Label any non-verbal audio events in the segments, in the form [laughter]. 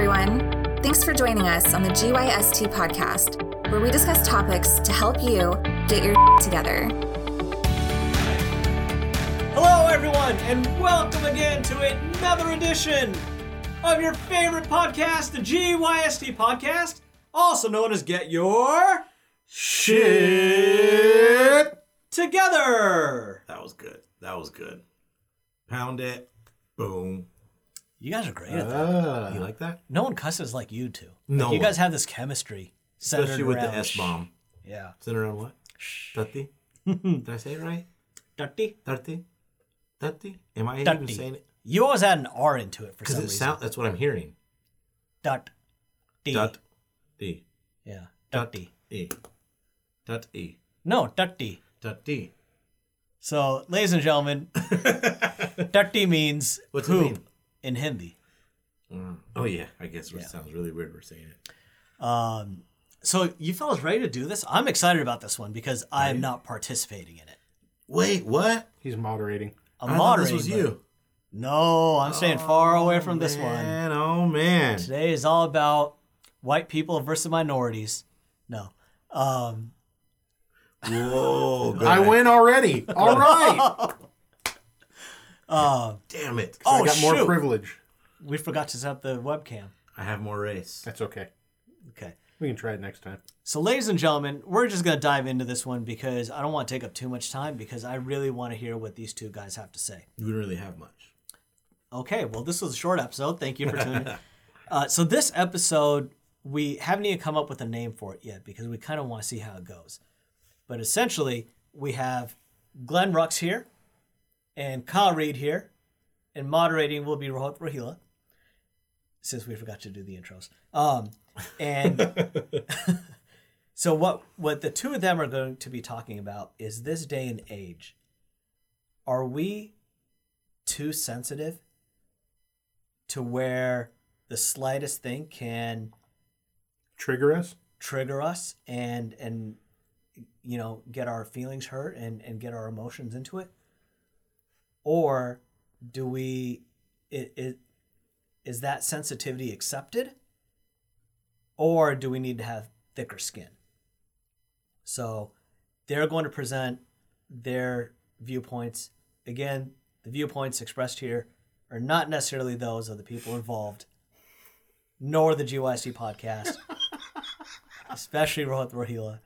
everyone. Thanks for joining us on the GYST podcast, where we discuss topics to help you get your together. Hello, everyone, and welcome again to another edition of your favorite podcast, the GYST podcast, also known as Get Your Shit. Together. That was good. That was good. Pound it. Boom. You guys are great at that. Ah, you like that? No one cusses like you two. Like, No you one. guys have this chemistry. centered Especially with the around- S bomb. [laughs] Yeah. Centered around what? Tati? [laughs] Did I say it right? Dirty. Tati? Tati? Am I even Dirty. saying it? You always add an R into it for Because some it reason. sound, that's what I'm hearing. Dut. D. Dut. E. Yeah. Dut. Dirty. E. Dut. E. No, dirty. Dut. E. So, ladies and gentlemen, [laughs] dirty means What's it poop mean? In Hindi. Mm. Oh, yeah. I guess it Yeah. sounds really weird We're saying it. Um, so you fellas ready to do this? I'm excited about this one because I'm not participating in it. Wait, what? He's moderating. I'm I moderating. this was you. No, I'm staying far away from this one. Man, oh, man. Today is all about white people versus minorities. No. Um, Whoa. [laughs] I win already. All [laughs] right. Uh, Damn it. oh, I got more shoot. privilege. We forgot to set up the webcam. I have more race. That's okay. Okay. We can try it next time. So, ladies and gentlemen, we're just going to dive into this one because I don't want to take up too much time because I really want to hear what these two guys have to say. We don't really have much. Okay, well, this was a short episode. Thank you for tuning in. [laughs] Uh, so, this episode, we haven't even come up with a name for it yet because we kind of want to see how it goes. But essentially, we have Glenn Rux here and Kyle Reed here, and moderating will be Rohit Rahila, since we forgot to do the intros. Um, and [laughs] [laughs] so, what, what the two of them are going to be talking about is this day and age. Are we too sensitive to where the slightest thing can Trigger us? trigger us and and you know get our feelings hurt and and get our emotions into it or do we it, it is that sensitivity accepted or do we need to have thicker skin so they're going to present their viewpoints again the viewpoints expressed here are not necessarily those of the people involved nor the GYST podcast [laughs] especially Rohit Rohila.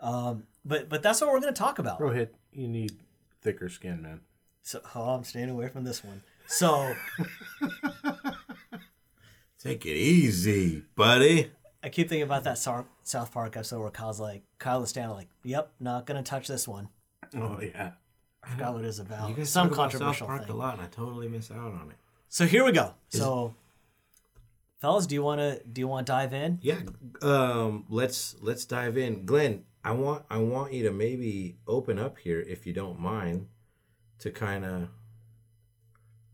Um, but but that's what we're going to talk about. Rohit, you need thicker skin, man. So oh, I'm staying away from this one. So [laughs] Take it easy, buddy. I keep thinking about that South Park episode where Kyle's like, Kyle and Stan are like, "Yep, not going to touch this one." Oh, yeah. I forgot what it is about. You guys Some talk about controversial South Park thing. a lot, and I totally miss out on it. So here we go. So, fellas, do you want to do you want to dive in? Yeah, um, let's let's dive in, Glenn. I want I want you to maybe open up here if you don't mind, to kind of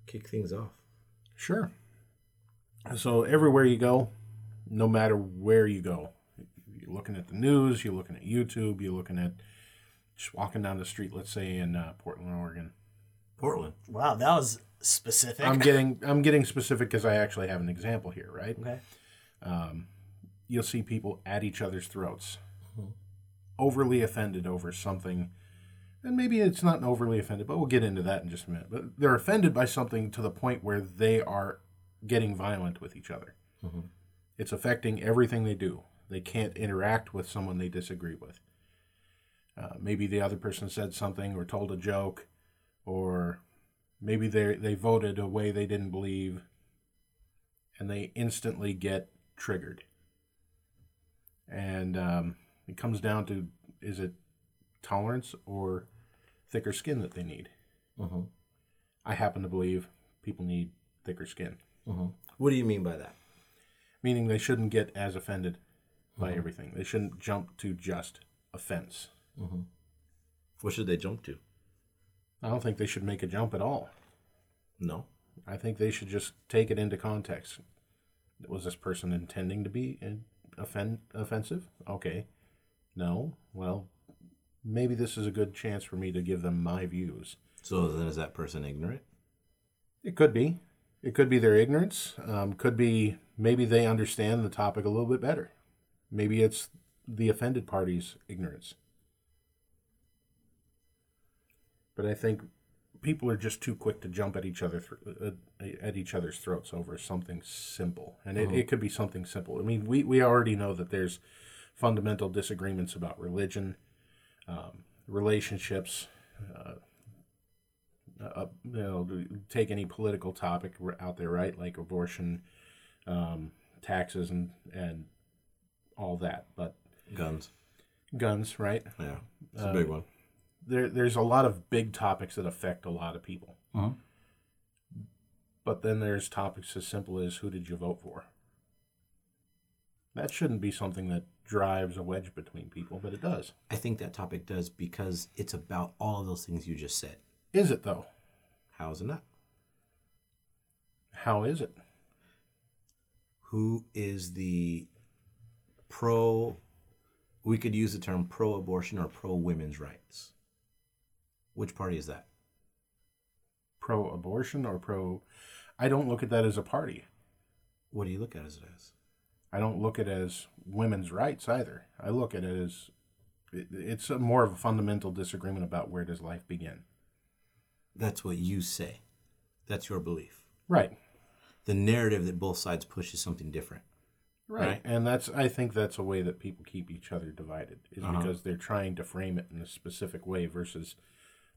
kick things off. Sure. So, everywhere you go, no matter where you go, you're looking at the news, you're looking at YouTube, you're looking at just walking down the street, let's say in uh, Portland, Oregon. Portland. Wow, that was specific. I'm getting I'm getting specific because I actually have an example here, right? okay. you'll see people at each other's throats, overly offended over something. And maybe it's not overly offended, but we'll get into that in just a minute. But they're offended by something to the point where they are getting violent with each other. It's affecting everything they do. They can't interact with someone they disagree with. Uh, maybe the other person said something or told a joke, or maybe they they voted a way they didn't believe, and they instantly get triggered and um, it comes down to is it tolerance or thicker skin that they need. Mm-hmm. i happen to believe people need thicker skin. Mm-hmm. What do you mean by that? meaning they shouldn't get as offended by everything. They shouldn't jump to just offense. What should they jump to? i don't think they should make a jump at all. No. i think they should just take it into context. Was this person intending to be offend offensive? Okay. No. Well maybe this is a good chance for me to give them my views So then is that person ignorant? It could be. It could be their ignorance. Um, could be maybe they understand the topic a little bit better. Maybe it's the offended party's ignorance. But I think people are just too quick to jump at each other thr- uh, at each other's throats over something simple, and it, it could be something simple. I mean, we we already know that there's fundamental disagreements about religion, um, relationships. Uh, uh, you know, take any political topic out there, right? Like abortion, um, taxes, and and all that. But Guns. guns, right? Yeah, it's a big one. there there's a lot of big topics that affect a lot of people. Mhm. But then there's topics as simple as who did you vote for? That shouldn't be something that drives a wedge between people, but it does. I think that topic does because it's about all of those things you just said. Is it though? How is it not? How is it? Who is the pro? We could use the term pro-abortion or pro-women's rights. Which party is that? Pro abortion or pro I don't look at that as a party. What do you look at as it as? I don't look at it as women's rights either. I look at it as it- it's a more of a fundamental disagreement about where does life begin. That's what you say. That's your belief. Right. The narrative that both sides push is something different. Right. Right. And that's I think that's a way that people keep each other divided is Uh-huh. because they're trying to frame it in a specific way versus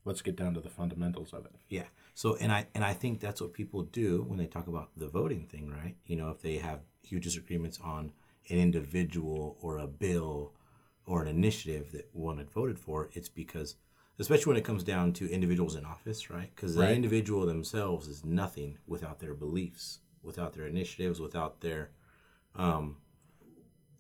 let's get down to the fundamentals of it. Yeah. So and I and I think that's what people do when they talk about the voting thing, right? You know, if they have huge disagreements on an individual or a bill or an initiative that one had voted for, it's because especially when it comes down to individuals in office, right? Because the individual themselves is nothing without their beliefs, without their initiatives, without their um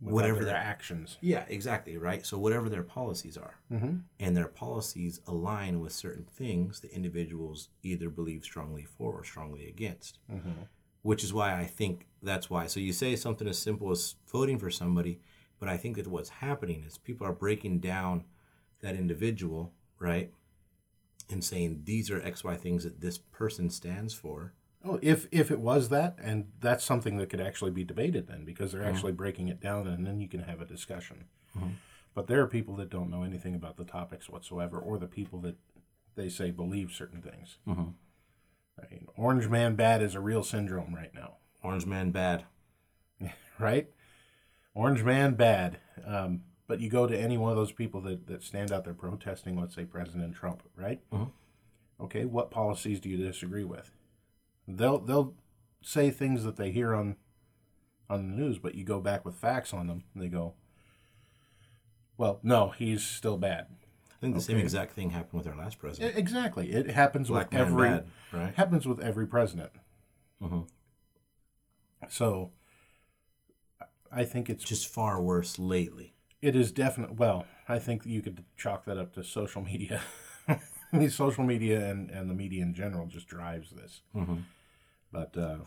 Without Whatever their their- actions. yeah, exactly, right? So whatever their policies are, Mm-hmm. and their policies align with certain things that individuals either believe strongly for or strongly against. Mm-hmm. Which is why I think that's why. So you say something as simple as voting for somebody, but I think that what's happening is people are breaking down that individual, right? And saying these are XY things that this person stands for. Oh, if if it was that, and that's something that could actually be debated then, because Mm-hmm. they're actually breaking it down, and then you can have a discussion. But there are people that don't know anything about the topics whatsoever, or the people that they say believe certain things. Mhm. Orange Man Bad is a real syndrome right now, Orange man bad. [laughs] right? Orange Man Bad. Um, but you go to any one of those people that, that stand out there protesting, let's say President Trump, right? Mhm. Okay, what policies do you disagree with? They'll they'll say things that they hear on on the news, but you go back with facts on them, and they go, "Well, no, he's still bad." I think the same exact thing happened with our last president. Exactly, it happens Black with every bad, right? happens with every president. Mhm. So, I think it's Just far worse lately. It is definitely well. I think you could chalk that up to social media. [laughs] I mean, social media and, and the media in general just drives this. Mhm. But uh,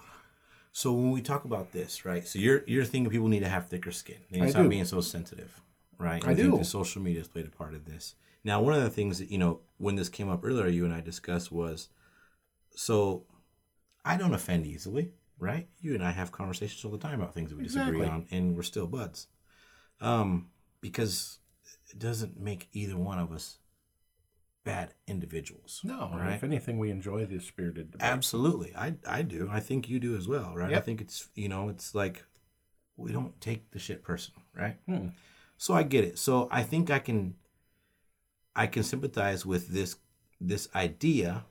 So when we talk about this, right? So you're you're thinking people need to have thicker skin. They need I to stop being so sensitive, right? I think do. the social media has played a part of this. Now, one of the things that you know when this came up earlier, you and I discussed was, so I don't offend easily, right? You and I have conversations all the time about things that we disagree on, and we're still buds, um, because it doesn't make either one of us bad individuals. no, right? if anything, we enjoy the spirited debate. Absolutely, I I do. I think you do as well, right? I think it's you know it's like we don't take the shit personal, right? Hmm. So I get it. So I think I can I can sympathize with this this idea.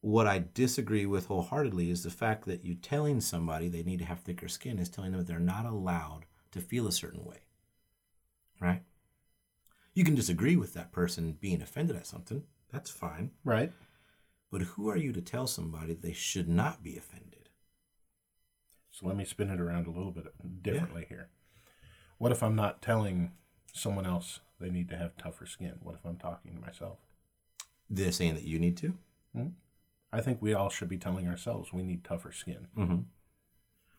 What I disagree with wholeheartedly is the fact that you telling somebody they need to have thicker skin is telling them that they're not allowed to feel a certain way. Right? You can disagree with that person being offended at something. That's fine. Right. But who are you to tell somebody they should not be offended? So let me spin it around a little bit differently here. What if I'm not telling someone else they need to have tougher skin? What if I'm talking to myself? They're saying that you need to. I think we all should be telling ourselves we need tougher skin. Mm-hmm.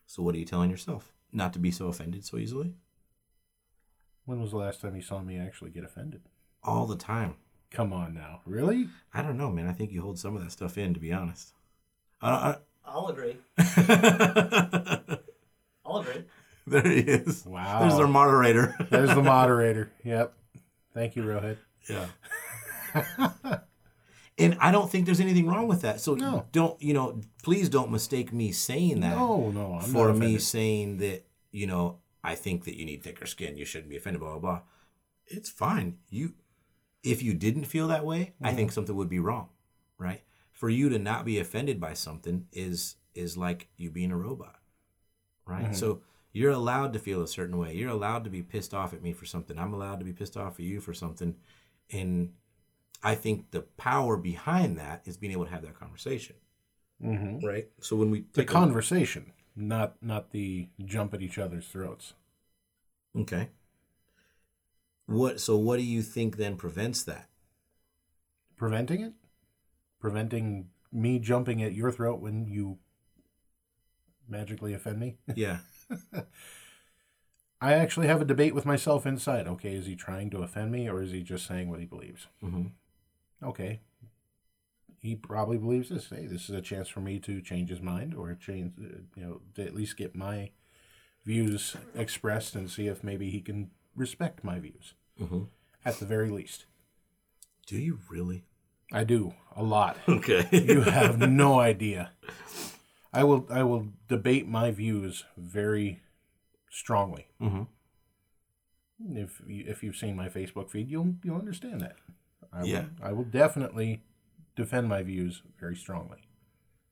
So what are you telling yourself? Not to be so offended so easily? When was the last time you saw me actually get offended? All the time. Come on now. Really? I don't know, man. I think you hold some of that stuff in, to be honest. I, I, I'll agree. [laughs] I'll agree. there he is. Wow. There's our moderator. There's the moderator. Yep. Thank you, Rohit. Yeah. [laughs] and I don't think there's anything wrong with that. So No. don't, you know, please don't mistake me saying that No, no, I'm for me saying that, you know, I think that you need thicker skin. You shouldn't be offended, blah, blah, blah. It's fine. You, if you didn't feel that way, I think Mm-hmm. something would be wrong, right? For you to not be offended by something is is like you being a robot, right? Mm-hmm. So you're allowed to feel a certain way. You're allowed to be pissed off at me for something. I'm allowed to be pissed off at you for something. And I think the power behind that is being able to have that conversation. Mhm. Right. So when we The take a- conversation, not not the jump at each other's throats. okay. What so what do you think then prevents that? Preventing it? Preventing me jumping at your throat when you magically offend me? [laughs] Yeah. [laughs] I actually have a debate with myself inside. Okay, is he trying to offend me or is he just saying what he believes? hmm Okay. He probably believes this. Hey, this is a chance for me to change his mind or change, uh, you know, to at least get my views expressed and see if maybe he can respect my views hmm at the very least. Do you really? I do a lot. [laughs] Okay. you have no idea. [laughs] I will I will debate my views very strongly. Mhm. If you, if you've seen my Facebook feed, you'll you'll understand that. I Yeah. will, I will definitely defend my views very strongly.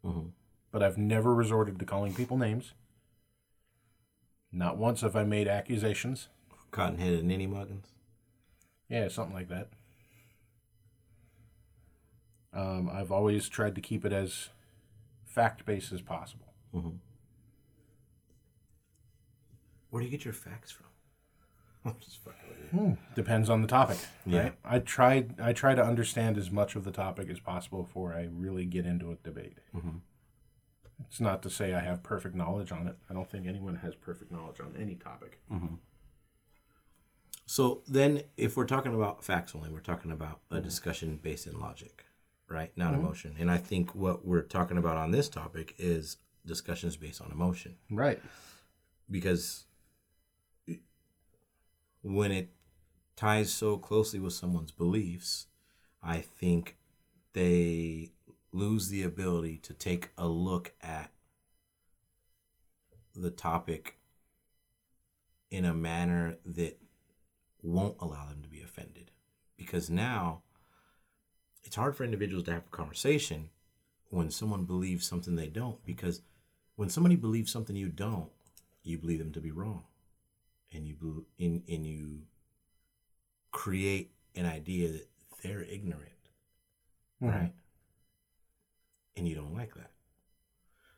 Mhm. But I've never resorted to calling people names. Not once have I made accusations. Cotton headed ninny muggins. Yeah, something like that. Um, I've always tried to keep it as fact based as possible. Mm-hmm. Where do you get your facts from? [laughs] I'm just fucking with you. Depends on the topic, Yeah. right? I tried. I try to understand as much of the topic as possible before I really get into a debate. Mm-hmm. It's not to say I have perfect knowledge on it. I don't think anyone has perfect knowledge on any topic. So then, if we're talking about facts only, we're talking about a discussion based in logic, right? Not mm-hmm. emotion. And I think what we're talking about on this topic is discussions based on emotion, Right. because when it ties so closely with someone's beliefs, I think they lose the ability to take a look at the topic in a manner that won't allow them to be offended. Because now it's hard for individuals to have a conversation when someone believes something they don't. Because when somebody believes something you don't, you believe them to be wrong. And you bel- and, and you create an idea that they're ignorant, right? And you don't like that.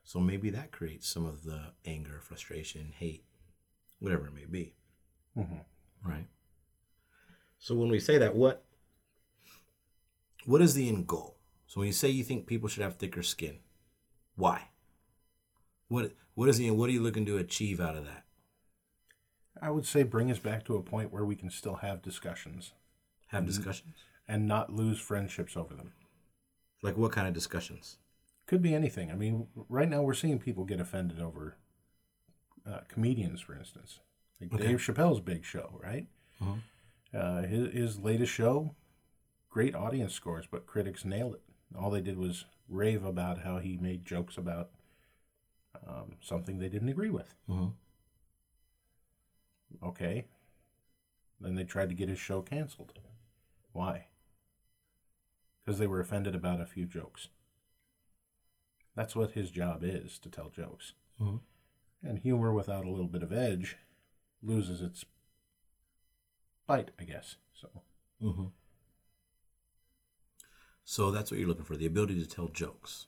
So maybe that creates some of the anger, frustration, hate, whatever it may be. Mhm. Right. So when we say that, what what is the end goal? So when you say you think people should have thicker skin, why? What what is the what are you looking to achieve out of that? I would say bring us back to a point where we can still have discussions Have discussions? and not lose friendships over them. Like what kind of discussions? Could be anything. I mean, right now we're seeing people get offended over uh, comedians, for instance. Like Okay. Dave Chappelle's big show, right? Mhm. Uh, his, his latest show, great audience scores, but critics nailed it. All they did was rave about how he made jokes about um, something they didn't agree with. Mhm. Okay. Then they tried to get his show canceled. Why? Because they were offended about a few jokes. That's what his job is to tell jokes. Mhm. And humor without a little bit of edge loses its bite, I guess. So, Mm-hmm. So that's what you're looking for, the ability to tell jokes.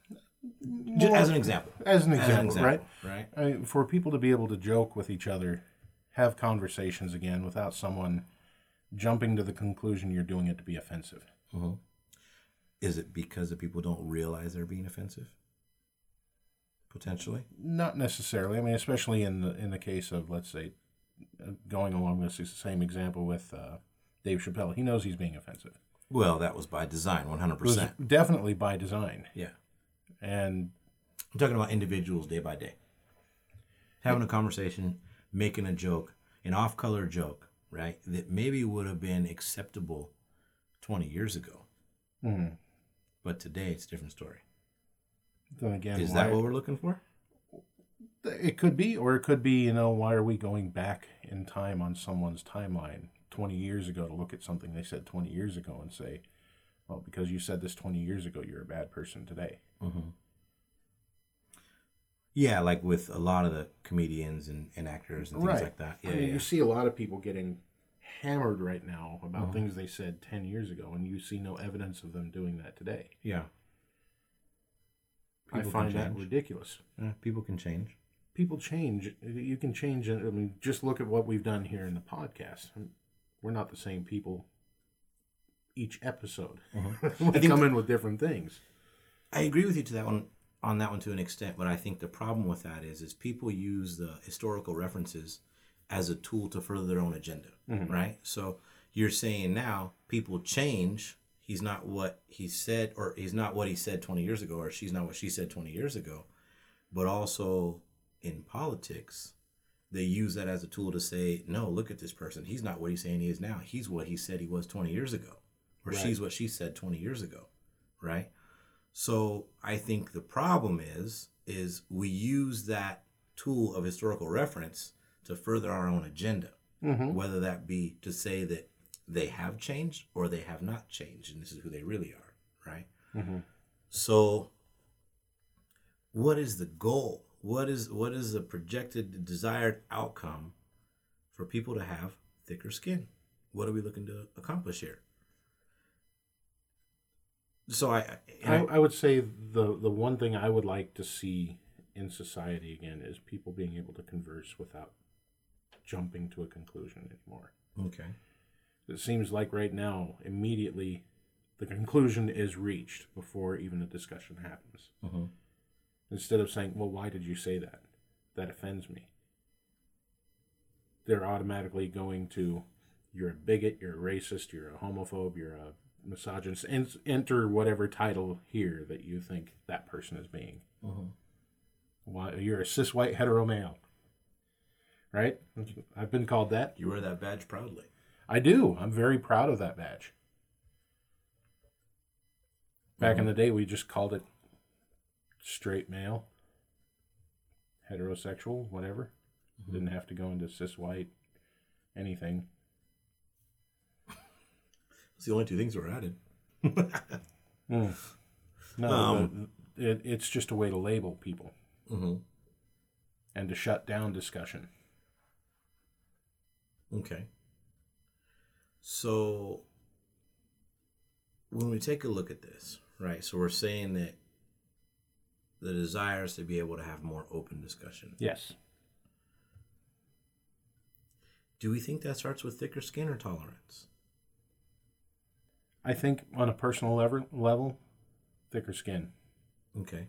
Just as an example. as an As an example, right? Right. I mean, for people to be able to joke with each other, have conversations again without someone jumping to the conclusion you're doing it to be offensive. Mm-hmm. Is it because the people don't realize they're being offensive? Potentially. Not necessarily. I mean, especially in the in the case of let's say uh, going along this same example with uh, Dave Chappelle, he knows he's being offensive. Well, that was by design, 100%. It was definitely by design, yeah. and I'm talking about individuals day by day. Having a conversation, making a joke, an off color joke, right? That maybe would have been acceptable 20 years ago. Mhm. But today it's a different story. Then again, Is why- that what we're looking for? It could be, or it could be, you know, why are we going back in time on someone's timeline 20 years ago to look at something they said 20 years ago and say, well, because you said this 20 years ago, you're a bad person today. Mm-hmm. Yeah, like with a lot of the comedians and, and actors and things like that. Yeah, I mean, yeah. you see a lot of people getting hammered right now about mm-hmm. things they said 10 years ago, and you see no evidence of them doing that today. yeah. I People find that ridiculous. Yeah, people can change. People change. You can change. I mean, just look at what we've done here in the podcast. We're not the same people each episode. Uh-huh. [laughs] we think come in with different things. I agree with you to that one on that one to an extent, but I think the problem with that is is people use the historical references as a tool to further their own agenda, mm-hmm. right? So you're saying now people change. He's not what he said, or he's not what he said 20 years ago, or she's not what she said 20 years ago. But also in politics, they use that as a tool to say, no, look at this person. He's not what he's saying he is now. He's what he said he was 20 years ago, or she's what she said 20 years ago, right? So I think the problem is is we use that tool of historical reference to further our own agenda, mm-hmm. whether that be to say that they have changed or they have not changed, and this is who they really are, right? Mm-hmm. So, what is the goal? What is what is the projected desired outcome for people to have thicker skin? What are we looking to accomplish here? So I, I- I, I would say the the one thing I would like to see in society again is people being able to converse without jumping to a conclusion anymore. okay. It seems like right now, immediately, the conclusion is reached before even a discussion happens. Mhm. Instead of saying, "Well, why did you say that? That offends me," they're automatically going to, "You're a bigot. You're a racist. You're a homophobe. You're a misogynist." And enter whatever title here that you think that person is being. Mm-hmm. Why you're a cis white hetero male, right? I've been called that. You wear that badge proudly. I do. I'm very proud of that badge. Back in mm-hmm. the day, we just called it straight male, heterosexual, whatever. Didn't have to go into cis white, anything. It's the only two things that were added. [laughs] No, Um, it, it's just a way to label people Mm-hmm. and to shut down discussion. Okay. So when we take a look at this, right? So we're saying that the desires to be able to have more open discussion. Yes. Do we think that starts with thicker skin or tolerance? I think on a personal level, level thicker skin, Okay.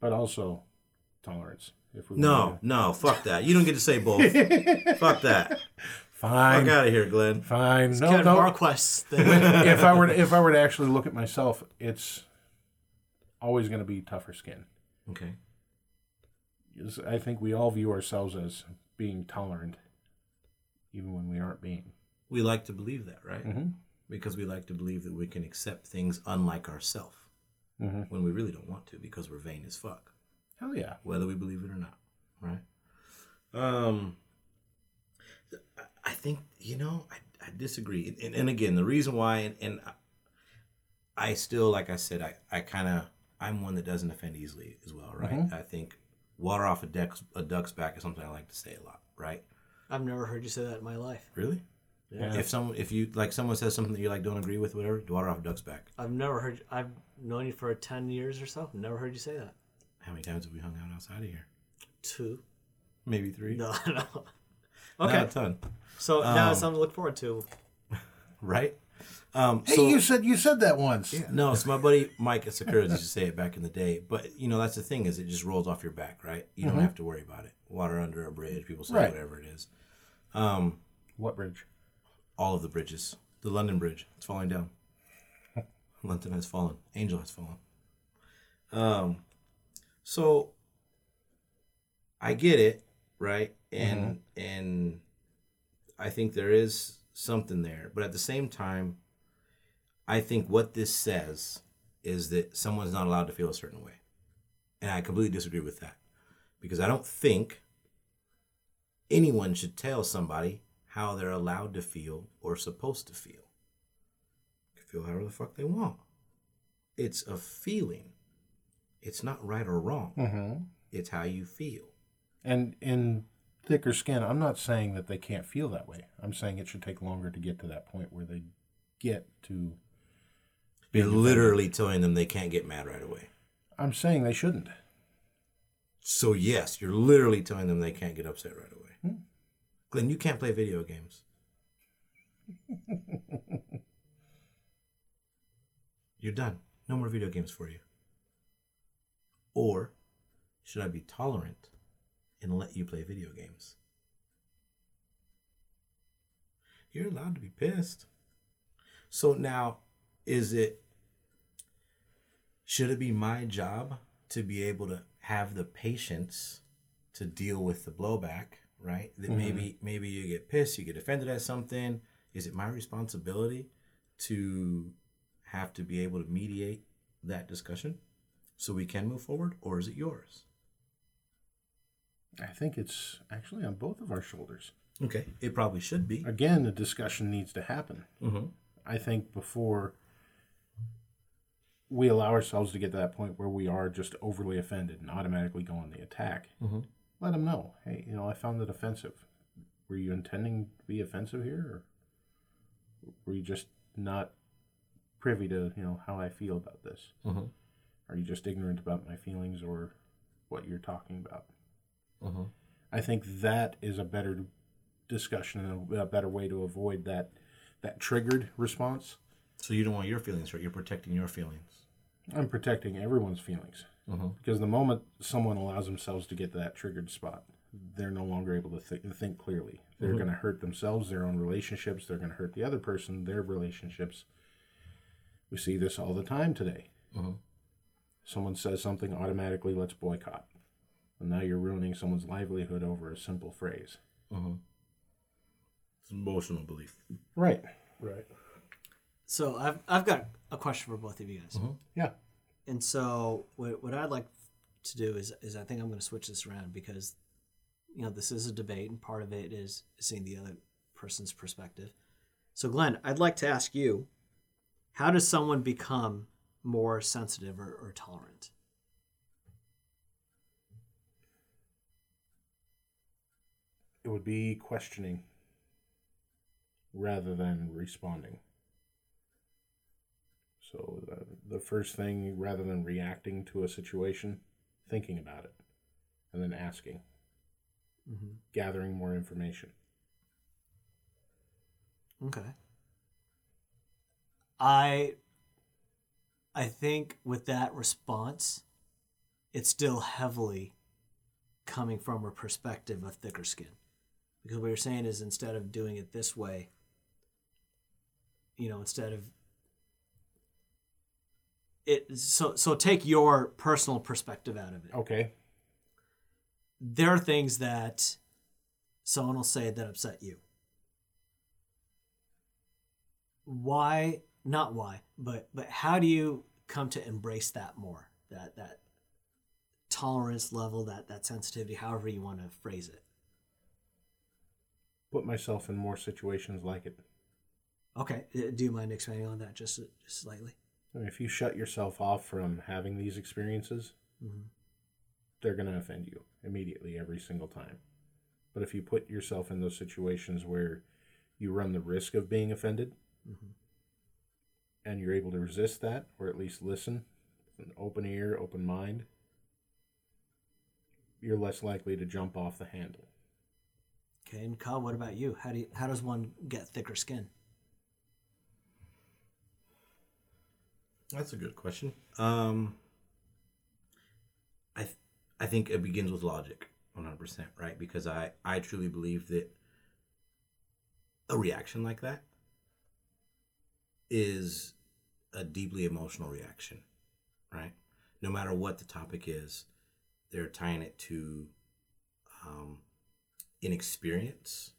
but also tolerance. If we No, no, fuck that. You don't get to say both. [laughs] fuck that. fine, Fuck out of here, Glenn. fine. No, Kevin no. Thing. if I were to, if I were to actually look at myself, it's always going to be tougher skin. Okay. I think we all view ourselves as being tolerant, even when we aren't being. We like to believe that, right? Mhm. Because we like to believe that we can accept things unlike ourselves Mhm. when we really don't want to because we're vain as fuck. Hell yeah. whether we believe it or not, right? Um, I- I think you know I, I disagree, and, and again the reason why, and, and I still like I said I, I kind of I'm one that doesn't offend easily as well, right? Mm-hmm. I think water off a duck's a duck's back is something I like to say a lot, right? I've never heard you say that in my life. Really? Yeah. If someone if you like someone says something that you like don't agree with, whatever, water off a duck's back. I've never heard. I've known you for ten years or so. Never heard you say that. How many times have we hung out outside of here? Two. Maybe three. No, [laughs] no. Not Okay, a ton, so now it's um, something to look forward to. [laughs] right? Um, Hey, so- you said you said that once. No, it's my buddy Mike at Sakura used to say it back in the day. But you know, that's the thing is it just rolls off your back, right? You don't have to worry about it. Water under a bridge, people say Right. whatever it is. Um, What bridge? all of the bridges, the London Bridge, it's falling down. [laughs] London has fallen. Angel has fallen. Um, So I get it, right? And and I think there is something there, but at the same time, I think what this says is that someone's not allowed to feel a certain way. And I completely disagree with that. Because I don't think anyone should tell somebody how they're allowed to feel or supposed to feel. They feel however the fuck they want. It's a feeling. It's not right or wrong. Mm-hmm. It's how you feel. And in thicker skin, I'm not saying that they can't feel that way. I'm saying it should take longer to get to that point where they get to. You're literally telling them they can't get mad right away. I'm saying they shouldn't. So yes, you're literally telling them they can't get upset right away. Hmm. Glenn, you can't play video games. [laughs] you're done. No more video games for you. Or should I be tolerant and let you play video games? You're allowed to be pissed. So now, is it should it be my job to be able to have the patience to deal with the blowback right that mm-hmm. maybe maybe you get pissed you get offended at something is it my responsibility to have to be able to mediate that discussion so we can move forward or is it yours I think it's actually on both of our shoulders. okay it probably should be Again, the discussion needs to happen. mm-hmm. I think before we allow ourselves to get to that point where we are just overly offended and automatically go on the attack, Mhm. let them know, hey, you know, I found it offensive. Were you intending to be offensive here, or were you just not privy to, you know, how I feel about this? Mhm. Are you just ignorant about my feelings or what you're talking about? Mhm. I think that is a better discussion and a, better way to avoid that that triggered response. so you don't want your feelings hurt you're protecting your feelings I'm protecting everyone's feelings Mhm. because the moment someone allows themselves to get to that triggered spot, they're no longer able to th- think clearly. They're going to hurt themselves, their own relationships. They're going to hurt the other person, their relationships. We see this all the time today. Mhm. Someone says something, automatically let's boycott. And now you're ruining someone's livelihood over a simple phrase. Mhm. it's emotional belief Right. Right. So I've I've got a question for both of you guys. Yeah. And so what what I'd like to do is is I think I'm going to switch this around because you know this is a debate and part of it is seeing the other person's perspective. So Glenn, I'd like to ask you, how does someone become more sensitive or, or tolerant? It would be questioning rather than responding. So the, the first thing, rather than reacting to a situation, thinking about it, and then asking, Mm-hmm. gathering more information. Okay. I I think with that response, it's still heavily coming from a perspective of thicker skin. Because what you're saying is instead of doing it this way, you know, instead of it so so take your personal perspective out of it Okay. there are things that someone will say that upset you. Why? Not why, but but how do you come to embrace that more? That that tolerance level, that that sensitivity, however you want to phrase it. Put myself in more situations like it. Okay, uh, do you mind expanding on that just just slightly? I mean, if you shut yourself off from having these experiences, Mm-hmm. they're going to offend you immediately every single time. But if you put yourself in those situations where you run the risk of being offended Mhm. and you're able to resist that or at least listen with an open ear, open mind, you're less likely to jump off the handle. Okay, and Kyle, what about you? How do you, how does one get thicker skin? That's a good question. Um, I th- I think it begins with logic, one hundred percent, right? Because I I truly believe that a reaction like that is a deeply emotional reaction, right? No matter what the topic is, they're tying it to um, inexperience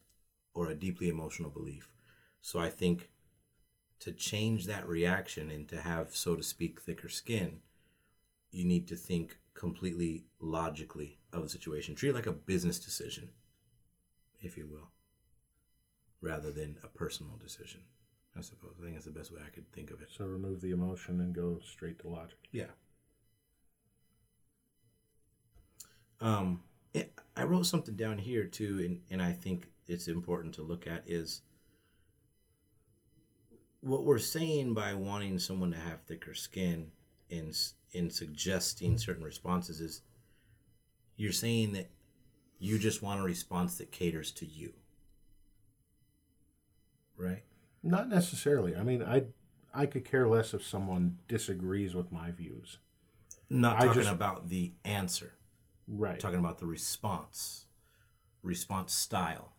or a deeply emotional belief. So I think to change that reaction and to have, so to speak, thicker skin, you need to think completely logically of the situation. Treat it like a business decision, if you will, rather than a personal decision. I suppose. I think that's the best way I could think of it. So remove the emotion and go straight to logic. Yeah. Um, I wrote something down here too, and, and I think it's important to look at is what we're saying by wanting someone to have thicker skin in in suggesting certain responses is you're saying that you just want a response that caters to you, right? Not necessarily. I mean, I I could care less if someone disagrees with my views. Not talking just- about the answer. Right. talking about the response response style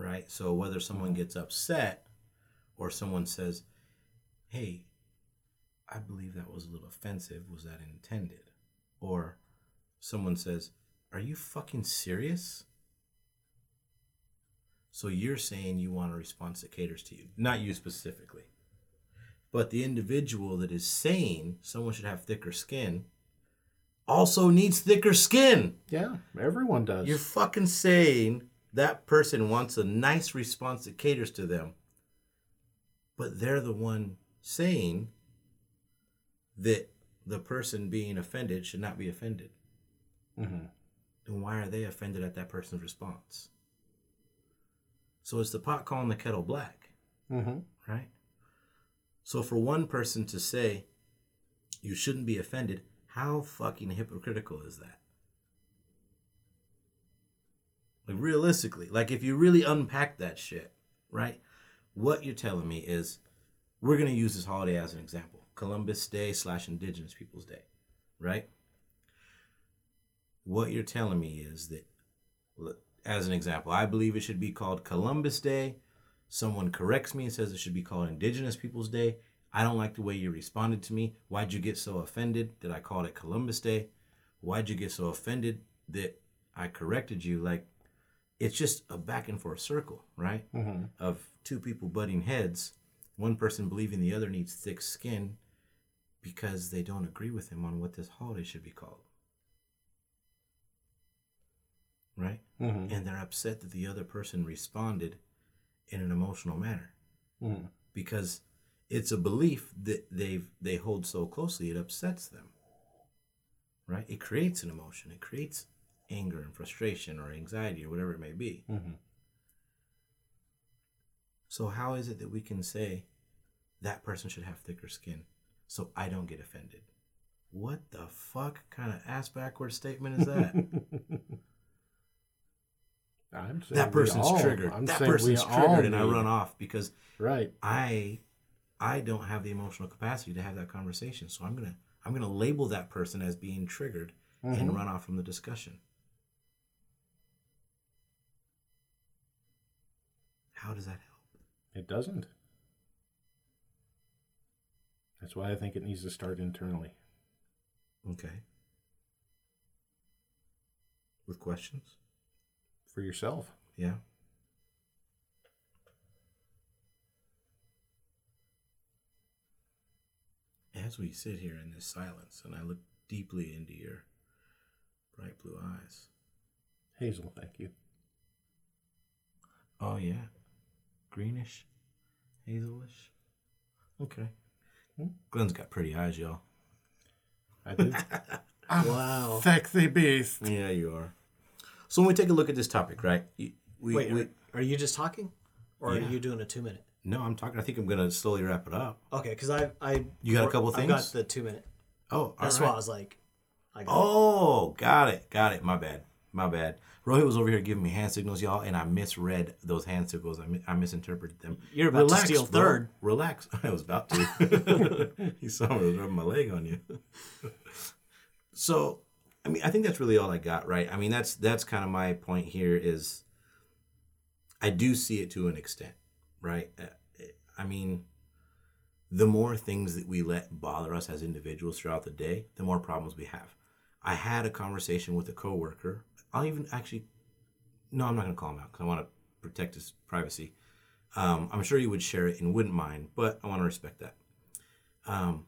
right? So whether someone mm-hmm. gets upset or someone says hey i believe that was a little offensive. Was that intended? Or someone says are you fucking serious? So you're saying you want a response that caters to you not you specifically. But the individual that is saying someone should have thicker skin also needs thicker skin Yeah, everyone does. you're fucking saying that person wants a nice response that caters to them, but they're the one saying that the person being offended should not be offended. hmm Then why are they offended at that person's response? So it's the pot calling the kettle black, hmm right? So for one person to say you shouldn't be offended, how fucking hypocritical is that? Like realistically, like if you really unpack that shit, right? What you're telling me is we're gonna use this holiday as an example. Columbus Day slash Indigenous Peoples Day, right? What you're telling me is that as an example, I believe it should be called Columbus Day. Someone corrects me and says it should be called Indigenous Peoples Day. I don't like the way you responded to me. Why'd you get so offended that I called it Columbus Day? Why'd you get so offended that I corrected you? Like, it's just a back and forth circle, right? hmm Of two people butting heads, one person believing the other needs thick skin because they don't agree with him on what this holiday should be called. Right? hmm And they're upset that the other person responded in an emotional manner hmm because it's a belief that they they hold so closely it upsets them right? It creates an emotion it creates anger and frustration or anxiety or whatever it may be. Hmm so how is it that we can say that person should have thicker skin so i don't get offended? What the fuck kind of ass backward statement is that? [laughs] I'm saying that person's all- triggered. I'm that person's triggered and i run off because Right. I I don't have the emotional capacity to have that conversation. So I'm gonna I'm gonna label that person as being triggered and Mhm. run off from the discussion. How does that help? It doesn't. That's why I think it needs to start internally. Okay. With questions? For yourself. Yeah. As we sit here in this silence and I look deeply into your bright blue eyes. Hazel, thank you. Oh yeah, greenish, hazelish. Okay. Hmm? Glenn's got pretty eyes, y'all. I do. [laughs] Wow. Sexy beast. Yeah, you are. So when we take a look at this topic, right? We, Wait, we, are, are you just talking, or Yeah. are you doing a two minute? No, I'm talking. I think I'm gonna slowly wrap it up. Okay, because I I You got a couple things. I got the two minute. Oh, That's all why. I was like, I got Oh, got it, got it. My bad, my bad. Rohit was over here giving me hand signals, y'all, and I misread those hand signals. I, mi- I misinterpreted them. You're about to steal bro. third. Relax. [laughs] I was about to. [laughs] you saw me rubbing my leg on you. [laughs] so, I mean, I think that's really all I got, right? I mean, that's that's kind of my point here. Is I do see it to an extent, right? Uh, I mean, the more things that we let bother us as individuals throughout the day, the more problems we have. I had a conversation with a coworker. I'll even actually, no, I'm not going to call him out because I want to protect his privacy. Um, I'm sure you would share it and wouldn't mind, but I want to respect that. Um,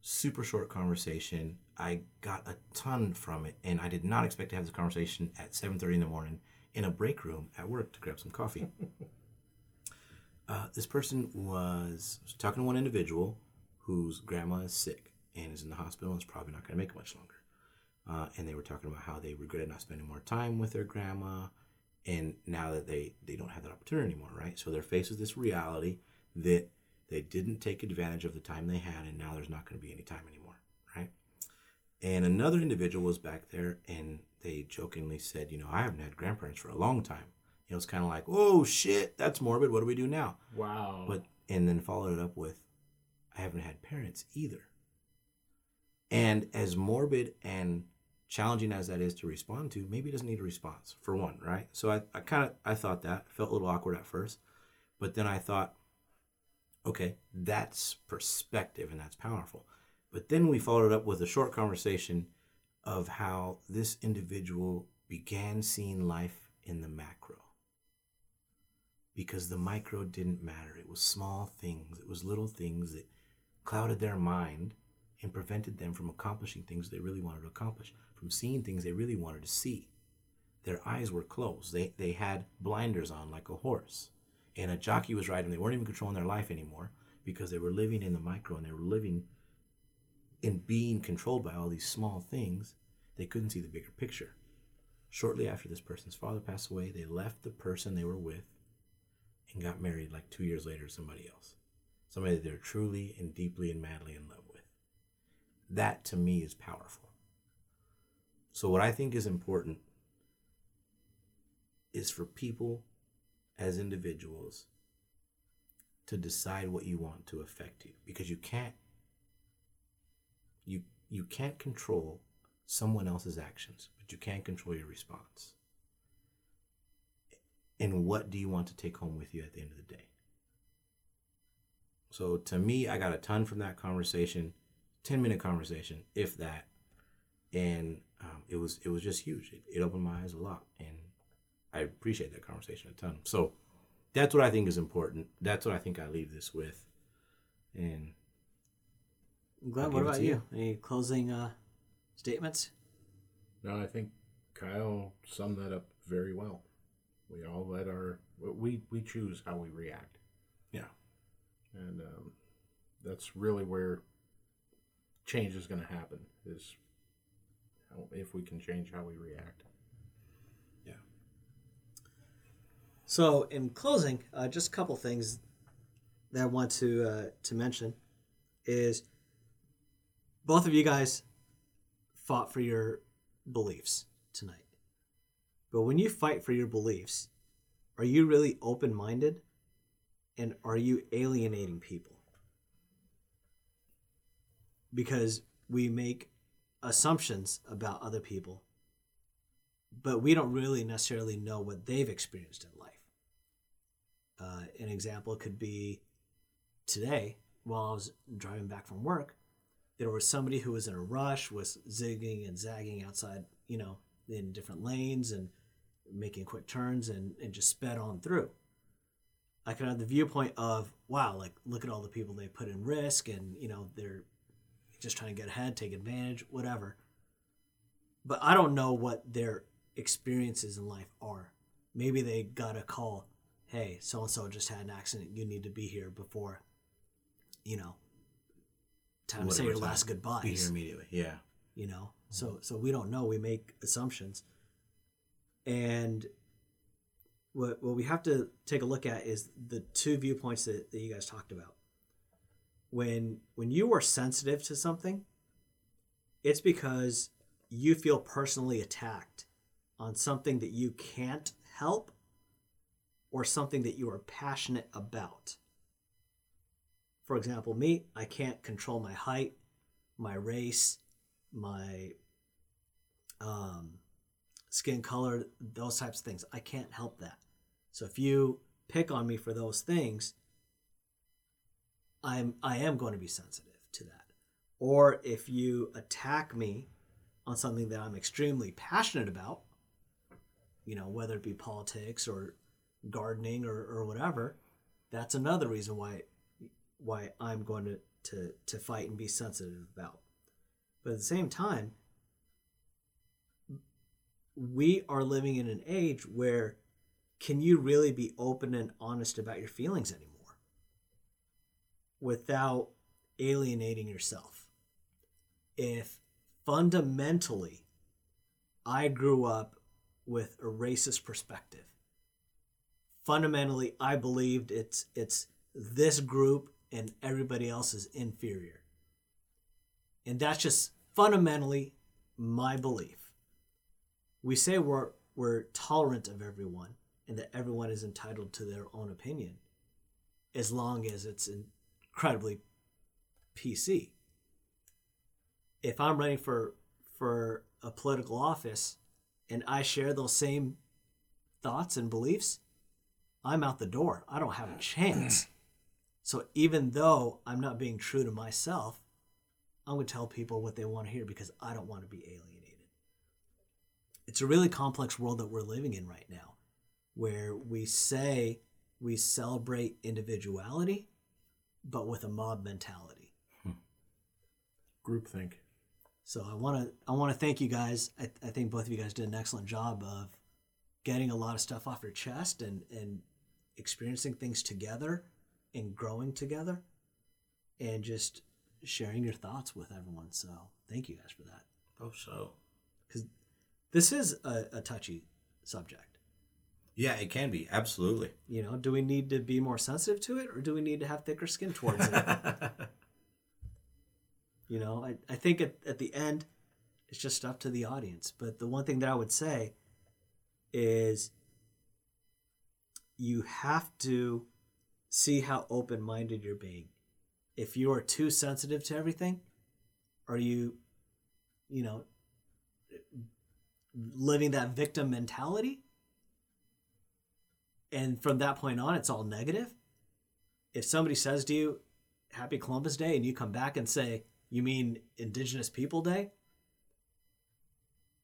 super short conversation. I got a ton from it, and I did not expect to have this conversation at 7:30 in the morning in a break room at work to grab some coffee. [laughs] uh, this person was, was talking to one individual whose grandma is sick and is in the hospital and is probably not going to make it much longer. Uh, and they were talking about how they regretted not spending more time with their grandma, and now that they they don't have that opportunity anymore, right? So they're faced with this reality that they didn't take advantage of the time they had, and now there's not going to be any time anymore, right? And another individual was back there, and they jokingly said, you know, I haven't had grandparents for a long time. You was kind of like, oh shit, that's morbid. What do we do now? Wow. But and then followed it up with, I haven't had parents either. And as morbid and challenging as that is to respond to, maybe it doesn't need a response for one, right? So I, I kind of I thought that felt a little awkward at first, but then I thought, okay, that's perspective and that's powerful. But then we followed it up with a short conversation of how this individual began seeing life in the macro. Because the micro didn't matter. It was small things, it was little things that clouded their mind and prevented them from accomplishing things they really wanted to accomplish, from seeing things they really wanted to see. Their eyes were closed. They, they had blinders on like a horse. And a jockey was riding. They weren't even controlling their life anymore because they were living in the micro and they were living in being controlled by all these small things. They couldn't see the bigger picture. Shortly after this person's father passed away, they left the person they were with and got married like two years later to somebody else. Somebody that they're truly and deeply and madly in love with. That to me is powerful. So, what I think is important is for people as individuals to decide what you want to affect you because you can't you you can't control someone else's actions but you can control your response and what do you want to take home with you at the end of the day so to me i got a ton from that conversation 10 minute conversation if that and um, it was it was just huge it, it opened my eyes a lot and I appreciate that conversation a ton. So that's what I think is important. That's what I think I leave this with. And Glenn, I'll what give it about you? you. Any closing uh, statements? No, I think Kyle summed that up very well. We all let our we we choose how we react, yeah, and um, that's really where change is going to happen. Is how, if we can change how we react. yeah. So, in closing, uh, just a couple things that I want to uh, to mention is both of you guys fought for your beliefs tonight. But when you fight for your beliefs, are you really open minded, and are you alienating people? Because we make assumptions about other people but we don't really necessarily know what they've experienced in life. Uh, an example could be today, while I was driving back from work, there was somebody who was in a rush, was zigging and zagging outside, you know, in different lanes and making quick turns and, and just sped on through. I could have the viewpoint of, wow, like, look at all the people they put in risk and, you know, they're just trying to get ahead, take advantage, whatever. But I don't know what their experiences in life are. Maybe they got a call, hey, so and so just had an accident. You need to be here before, you know, time to say your Whatever last time. goodbyes. Be here immediately. Yeah. You know, mm-hmm. so so we don't know. We make assumptions, and what what we have to take a look at is the two viewpoints that, that you guys talked about. When when you are sensitive to something, it's because you feel personally attacked on something that you can't help or something that you are passionate about. For example, me, I can't control my height, my race, my um, skin color, those types of things. I can't help that. So if you pick on me for those things, I'm I am going to be sensitive to that. Or if you attack me on something that I'm extremely passionate about, you know, whether it be politics or gardening or, or whatever, that's another reason why why I'm going to, to to fight and be sensitive about. But at the same time, we are living in an age where can you really be open and honest about your feelings anymore without alienating yourself? If fundamentally I grew up with a racist perspective, fundamentally I believed it's it's this group and everybody else is inferior. And that's just fundamentally my belief we say we're we're tolerant of everyone and that everyone is entitled to their own opinion as long as it's incredibly PC. If I'm running for for a political office and I share those same thoughts and beliefs, I'm out the door. I don't have a chance. [clears throat] So even though I'm not being true to myself, I'm going to tell people what they want to hear because I don't want to be alienated it's a really complex world that we're living in right now where we say we celebrate individuality but with a mob mentality. Hmm. groupthink. So i want to i want to thank you guys. I, I think both of you guys did an excellent job of getting a lot of stuff off your chest and and experiencing things together and growing together and just sharing your thoughts with everyone. So thank you guys for that. Oh so. Because this is a, a touchy subject. Yeah, it can be. Absolutely. You know, do we need to be more sensitive to it or do we need to have thicker skin towards it? [laughs] you know, I, I think at, at the end, it's just up to the audience. But the one thing that I would say is you have to see how open minded you're being. If you are too sensitive to everything, are you, you know, living that victim mentality. And from that point on, it's all negative. If somebody says to you, Happy Columbus Day, and you come back and say, You mean Indigenous People Day?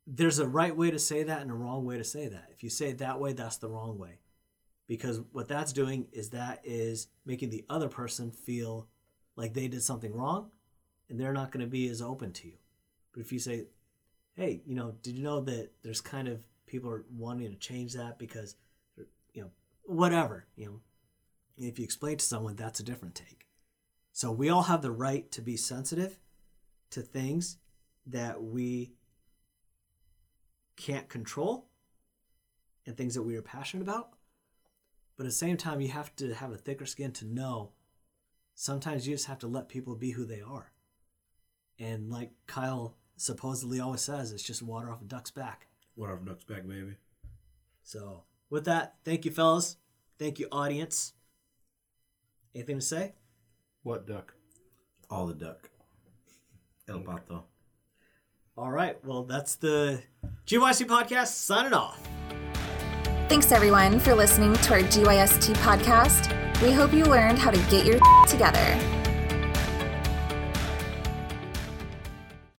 There's a right way to say that and a wrong way to say that. If you say it that way, that's the wrong way. Because what that's doing is that is making the other person feel like they did something wrong and they're not going to be as open to you. But if you say, hey, you know, did you know that there's kind of people are wanting to change that because, you know, whatever, you know, if you explain to someone, that's a different take. So we all have the right to be sensitive to things that we can't control and things that we are passionate about. But at the same time, you have to have a thicker skin to know sometimes you just have to let people be who they are. And like Kyle supposedly always says it's just water off a duck's back. Water off a duck's back, baby. So, with that, thank you, fellas. Thank you, audience. Anything to say? What duck? All the duck. El pato. All right. Well, that's the GYST podcast signing off. Thanks, everyone, for listening to our GYST podcast. We hope you learned how to get your [laughs] together